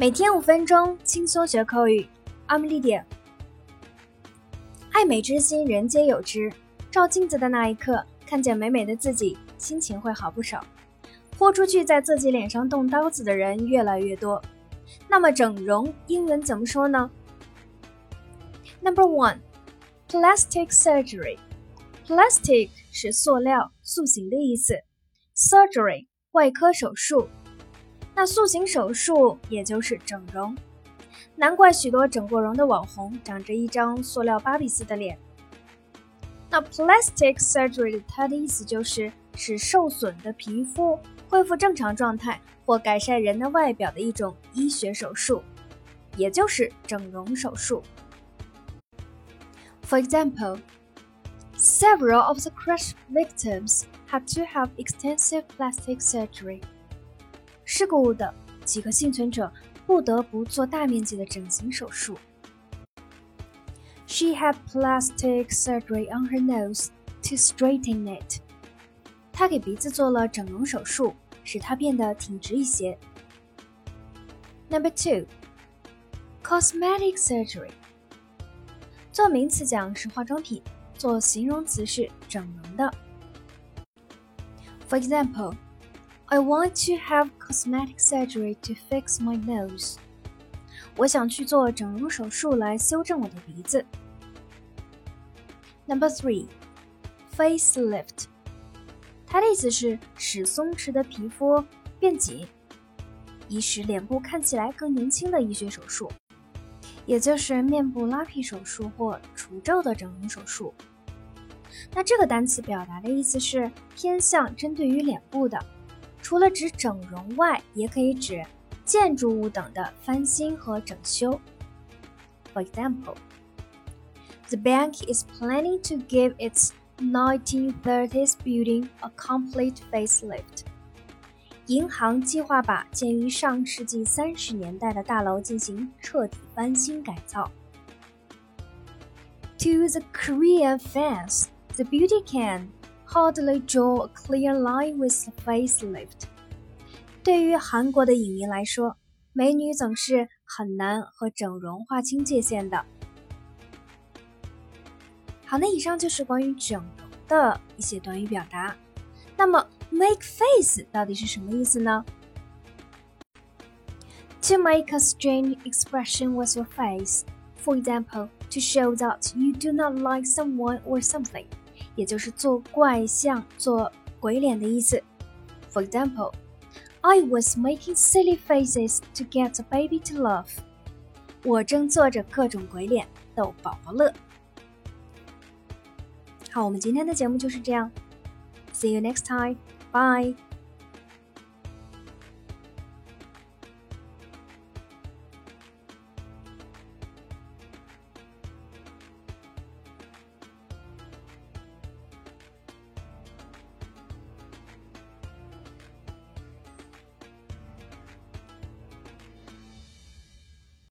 每天五分钟，轻松学口语。I'm Lydia。爱美之心，人皆有之。照镜子的那一刻，看见美美的自己，心情会好不少。豁出去在自己脸上动刀子的人越来越多。那么整容英文怎么说呢？Number one, plastic surgery. Plastic 是塑料、塑形的意思。Surgery 外科手术。那塑形手术也就是整容，难怪许多整过容的网红长着一张塑料芭比斯的脸。那 plastic surgery 它的意思就是使受损的皮肤恢复正常状态或改善人的外表的一种医学手术，也就是整容手术。For example, several of the crash victims had to have extensive plastic surgery. 事故的几个幸存者不得不做大面积的整形手术。She had plastic surgery on her nose to straighten it。她给鼻子做了整容手术，使它变得挺直一些。Number two, cosmetic surgery。做名词讲是化妆品，做形容词是整容的。For example. I want to have cosmetic surgery to fix my nose. 我想去做整容手术来修正我的鼻子。Number three, facelift. 它的意思是使松弛的皮肤变紧，以使脸部看起来更年轻的医学手术，也就是面部拉皮手术或除皱的整容手术。那这个单词表达的意思是偏向针对于脸部的。除了指整容外，也可以指建筑物等的翻新和整修。For example, the bank is planning to give its 1930s building a complete facelift. 银行计划把建于上世纪三十年代的大楼进行彻底翻新改造。To the Korean fans, the beauty can hardly draw a clear line with the facelift。对于韩国的影迷来说，美女总是很难和整容划清界限的。好，那以上就是关于整容的一些短语表达。那么，make face 到底是什么意思呢？To make a strange expression with your face, for example, to show that you do not like someone or something. 也就是做怪象、做鬼脸的意思。For example, I was making silly faces to get the baby to laugh. 我正做着各种鬼脸逗宝宝乐。好，我们今天的节目就是这样。See you next time. Bye.